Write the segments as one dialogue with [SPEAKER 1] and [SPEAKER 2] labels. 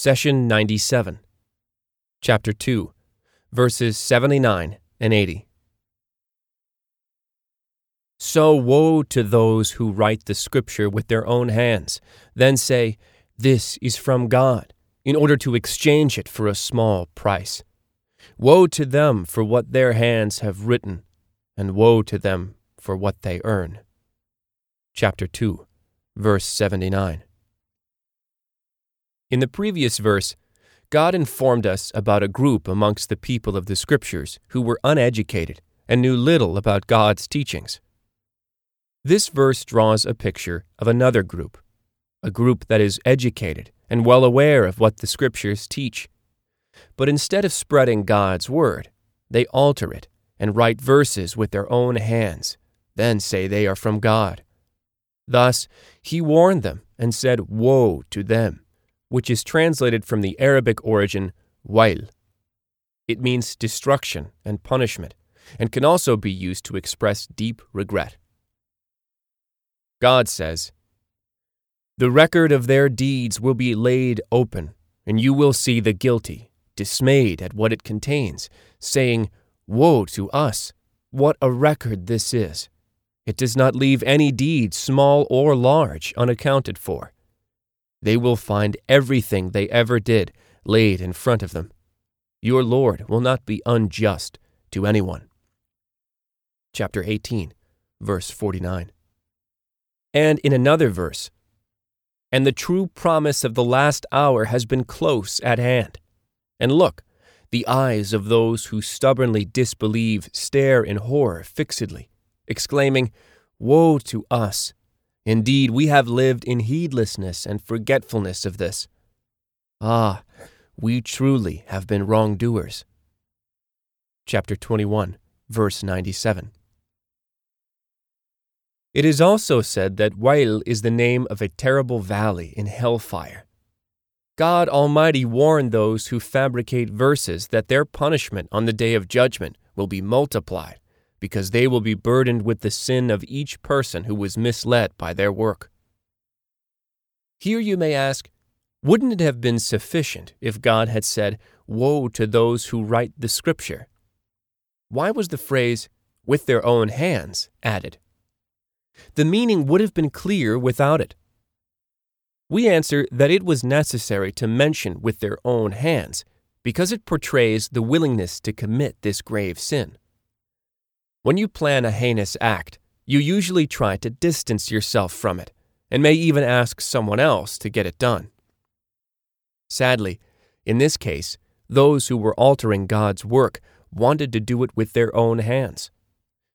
[SPEAKER 1] Session 97, Chapter 2, verses 79 and 80. So woe to those who write the scripture with their own hands, then say, This is from God, in order to exchange it for a small price. Woe to them for what their hands have written, and woe to them for what they earn. Chapter 2, verse 79. In the previous verse, God informed us about a group amongst the people of the Scriptures who were uneducated and knew little about God's teachings. This verse draws a picture of another group, a group that is educated and well aware of what the Scriptures teach. But instead of spreading God's Word, they alter it and write verses with their own hands, then say they are from God. Thus, he warned them and said, Woe to them which is translated from the Arabic origin wail. It means destruction and punishment, and can also be used to express deep regret. God says, The record of their deeds will be laid open, and you will see the guilty, dismayed at what it contains, saying, Woe to us! What a record this is! It does not leave any deed, small or large, unaccounted for. They will find everything they ever did laid in front of them. Your Lord will not be unjust to anyone. Chapter 18, verse 49. And in another verse, and the true promise of the last hour has been close at hand. And look, the eyes of those who stubbornly disbelieve stare in horror fixedly, exclaiming, Woe to us! Indeed, we have lived in heedlessness and forgetfulness of this. Ah, we truly have been wrongdoers. Chapter 21, verse 97. It is also said that Wail is the name of a terrible valley in hellfire. God Almighty warned those who fabricate verses that their punishment on the day of judgment will be multiplied because they will be burdened with the sin of each person who was misled by their work. Here you may ask, wouldn't it have been sufficient if God had said, Woe to those who write the Scripture? Why was the phrase, with their own hands, added? The meaning would have been clear without it. We answer that it was necessary to mention with their own hands because it portrays the willingness to commit this grave sin. When you plan a heinous act, you usually try to distance yourself from it, and may even ask someone else to get it done. Sadly, in this case, those who were altering God's work wanted to do it with their own hands.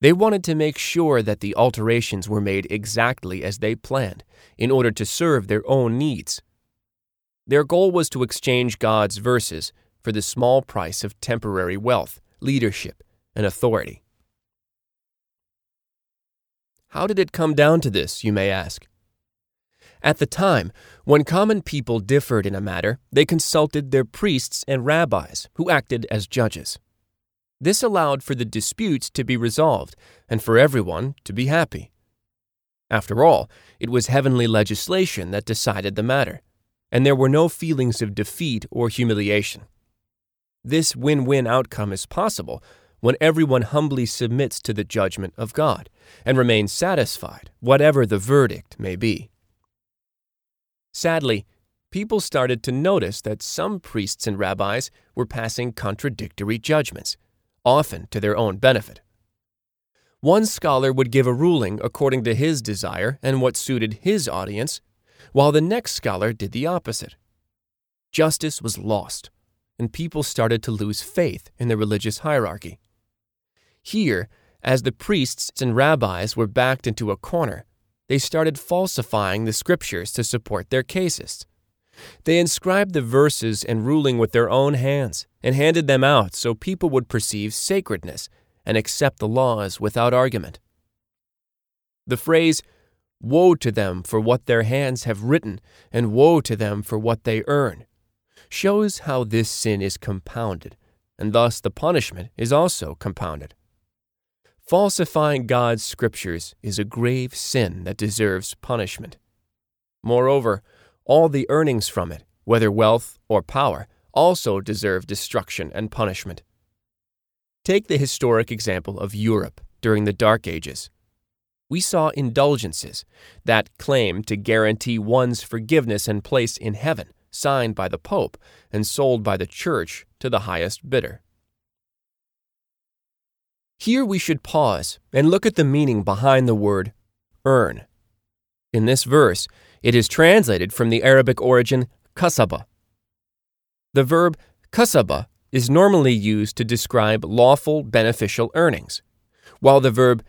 [SPEAKER 1] They wanted to make sure that the alterations were made exactly as they planned, in order to serve their own needs. Their goal was to exchange God's verses for the small price of temporary wealth, leadership, and authority. How did it come down to this, you may ask? At the time, when common people differed in a matter, they consulted their priests and rabbis, who acted as judges. This allowed for the disputes to be resolved and for everyone to be happy. After all, it was heavenly legislation that decided the matter, and there were no feelings of defeat or humiliation. This win win outcome is possible when everyone humbly submits to the judgment of God and remains satisfied, whatever the verdict may be. Sadly, people started to notice that some priests and rabbis were passing contradictory judgments, often to their own benefit. One scholar would give a ruling according to his desire and what suited his audience, while the next scholar did the opposite. Justice was lost, and people started to lose faith in the religious hierarchy. Here, as the priests and rabbis were backed into a corner, they started falsifying the scriptures to support their cases. They inscribed the verses and ruling with their own hands and handed them out so people would perceive sacredness and accept the laws without argument. The phrase, Woe to them for what their hands have written, and woe to them for what they earn, shows how this sin is compounded, and thus the punishment is also compounded. Falsifying God's scriptures is a grave sin that deserves punishment. Moreover, all the earnings from it, whether wealth or power, also deserve destruction and punishment. Take the historic example of Europe during the Dark Ages. We saw indulgences that claimed to guarantee one's forgiveness and place in heaven, signed by the Pope and sold by the Church to the highest bidder. Here we should pause and look at the meaning behind the word earn. In this verse, it is translated from the Arabic origin kasaba. The verb kasaba is normally used to describe lawful beneficial earnings, while the verb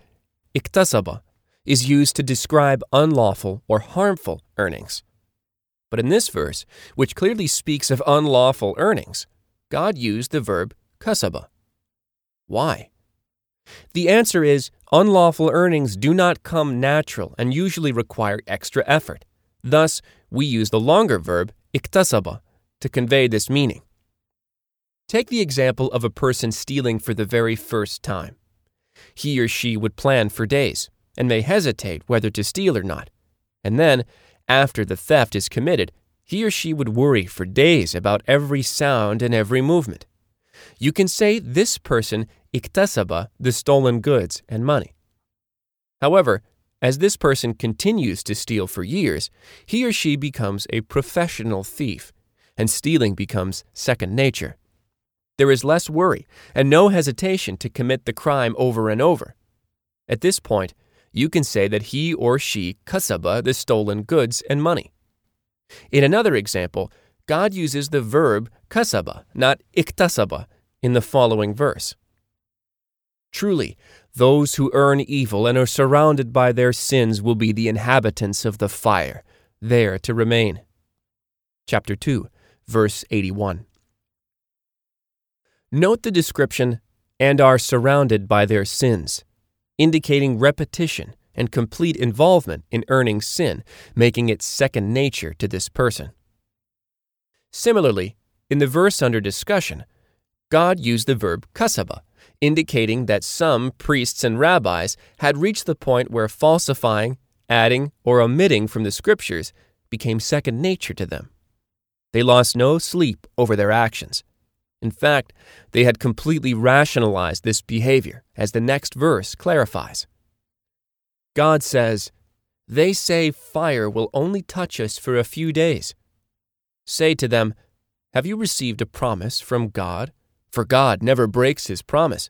[SPEAKER 1] iktasaba is used to describe unlawful or harmful earnings. But in this verse, which clearly speaks of unlawful earnings, God used the verb kasaba. Why? The answer is unlawful earnings do not come natural and usually require extra effort. Thus, we use the longer verb iktasaba to convey this meaning. Take the example of a person stealing for the very first time. He or she would plan for days and may hesitate whether to steal or not. And then, after the theft is committed, he or she would worry for days about every sound and every movement. You can say this person iktasaba the stolen goods and money. However, as this person continues to steal for years, he or she becomes a professional thief, and stealing becomes second nature. There is less worry and no hesitation to commit the crime over and over. At this point, you can say that he or she kasaba the stolen goods and money. In another example, God uses the verb kasaba, not iktasaba, in the following verse. Truly, those who earn evil and are surrounded by their sins will be the inhabitants of the fire, there to remain. Chapter 2, verse 81. Note the description, and are surrounded by their sins, indicating repetition and complete involvement in earning sin, making it second nature to this person. Similarly, in the verse under discussion, God used the verb kasaba, indicating that some priests and rabbis had reached the point where falsifying, adding, or omitting from the scriptures became second nature to them. They lost no sleep over their actions. In fact, they had completely rationalized this behavior, as the next verse clarifies. God says, They say fire will only touch us for a few days. Say to them, Have you received a promise from God? For God never breaks his promise.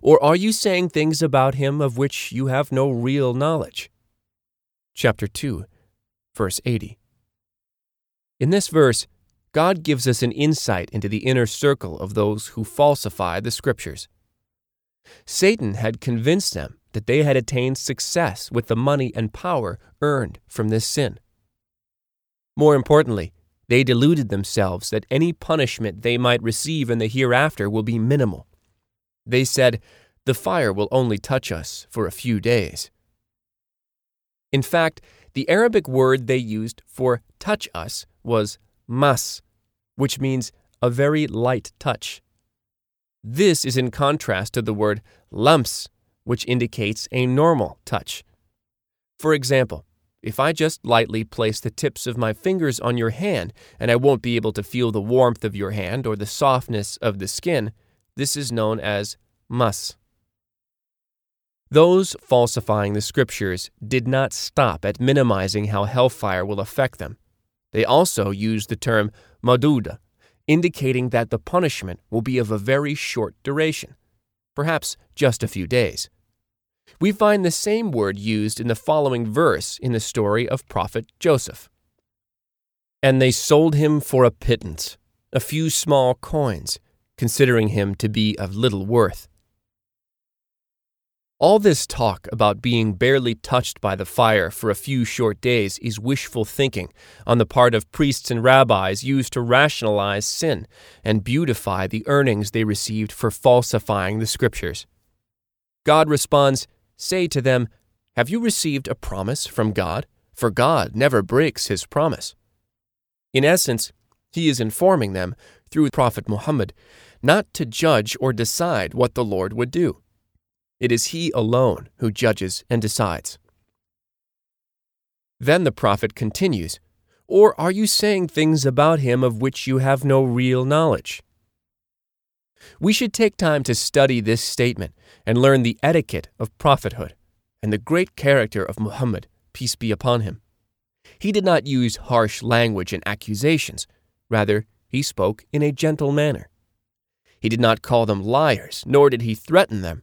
[SPEAKER 1] Or are you saying things about him of which you have no real knowledge? Chapter 2, verse 80. In this verse, God gives us an insight into the inner circle of those who falsify the Scriptures. Satan had convinced them that they had attained success with the money and power earned from this sin. More importantly, they deluded themselves that any punishment they might receive in the hereafter will be minimal. They said, The fire will only touch us for a few days. In fact, the Arabic word they used for touch us was mas, which means a very light touch. This is in contrast to the word lams, which indicates a normal touch. For example, if I just lightly place the tips of my fingers on your hand and I won't be able to feel the warmth of your hand or the softness of the skin, this is known as mas. Those falsifying the scriptures did not stop at minimizing how hellfire will affect them. They also used the term maduda, indicating that the punishment will be of a very short duration, perhaps just a few days. We find the same word used in the following verse in the story of prophet Joseph. And they sold him for a pittance, a few small coins, considering him to be of little worth. All this talk about being barely touched by the fire for a few short days is wishful thinking on the part of priests and rabbis used to rationalize sin and beautify the earnings they received for falsifying the scriptures. God responds, Say to them, Have you received a promise from God? For God never breaks his promise. In essence, he is informing them, through Prophet Muhammad, not to judge or decide what the Lord would do. It is He alone who judges and decides. Then the prophet continues, Or are you saying things about him of which you have no real knowledge? We should take time to study this statement and learn the etiquette of prophethood and the great character of Muhammad, peace be upon him. He did not use harsh language and accusations, rather, he spoke in a gentle manner. He did not call them liars, nor did he threaten them.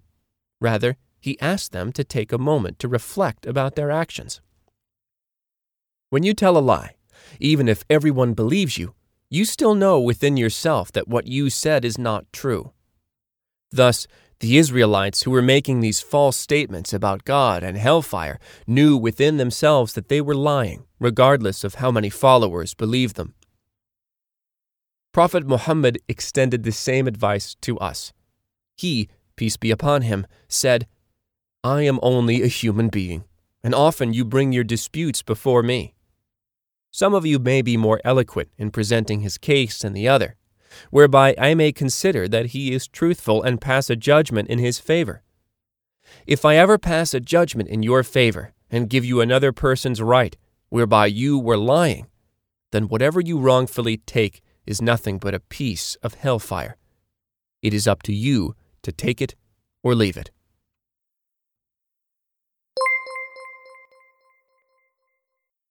[SPEAKER 1] Rather, he asked them to take a moment to reflect about their actions. When you tell a lie, even if everyone believes you, you still know within yourself that what you said is not true. Thus, the Israelites who were making these false statements about God and hellfire knew within themselves that they were lying, regardless of how many followers believed them. Prophet Muhammad extended the same advice to us. He, peace be upon him, said, I am only a human being, and often you bring your disputes before me. Some of you may be more eloquent in presenting his case than the other, whereby I may consider that he is truthful and pass a judgment in his favor. If I ever pass a judgment in your favor and give you another person's right, whereby you were lying, then whatever you wrongfully take is nothing but a piece of hellfire. It is up to you to take it or leave it.